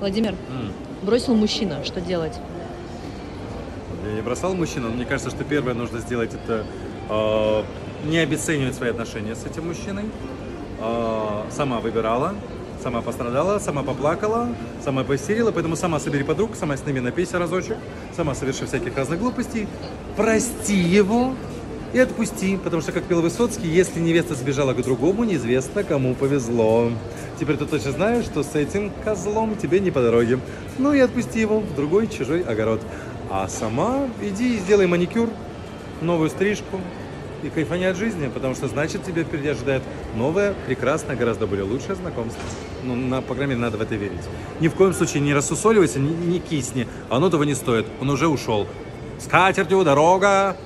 Владимир, М. бросил мужчина, что делать? Я не бросал мужчину, но мне кажется, что первое нужно сделать это э, не обесценивать свои отношения с этим мужчиной. Э, сама выбирала, сама пострадала, сама поплакала, сама поистерила, поэтому сама собери подруг, сама сними напейся разочек, сама соверши всяких разных глупостей, прости его и отпусти, потому что, как пел Высоцкий, если невеста сбежала к другому, неизвестно, кому повезло. Теперь ты точно знаешь, что с этим козлом тебе не по дороге. Ну и отпусти его в другой чужой огород. А сама иди и сделай маникюр, новую стрижку и кайфани от жизни, потому что значит тебя впереди ожидает новое, прекрасное, гораздо более лучшее знакомство. Ну, на, по крайней мере, надо в это верить. Ни в коем случае не рассусоливайся, не, не кисни. Оно того не стоит. Он уже ушел. С катертью дорога.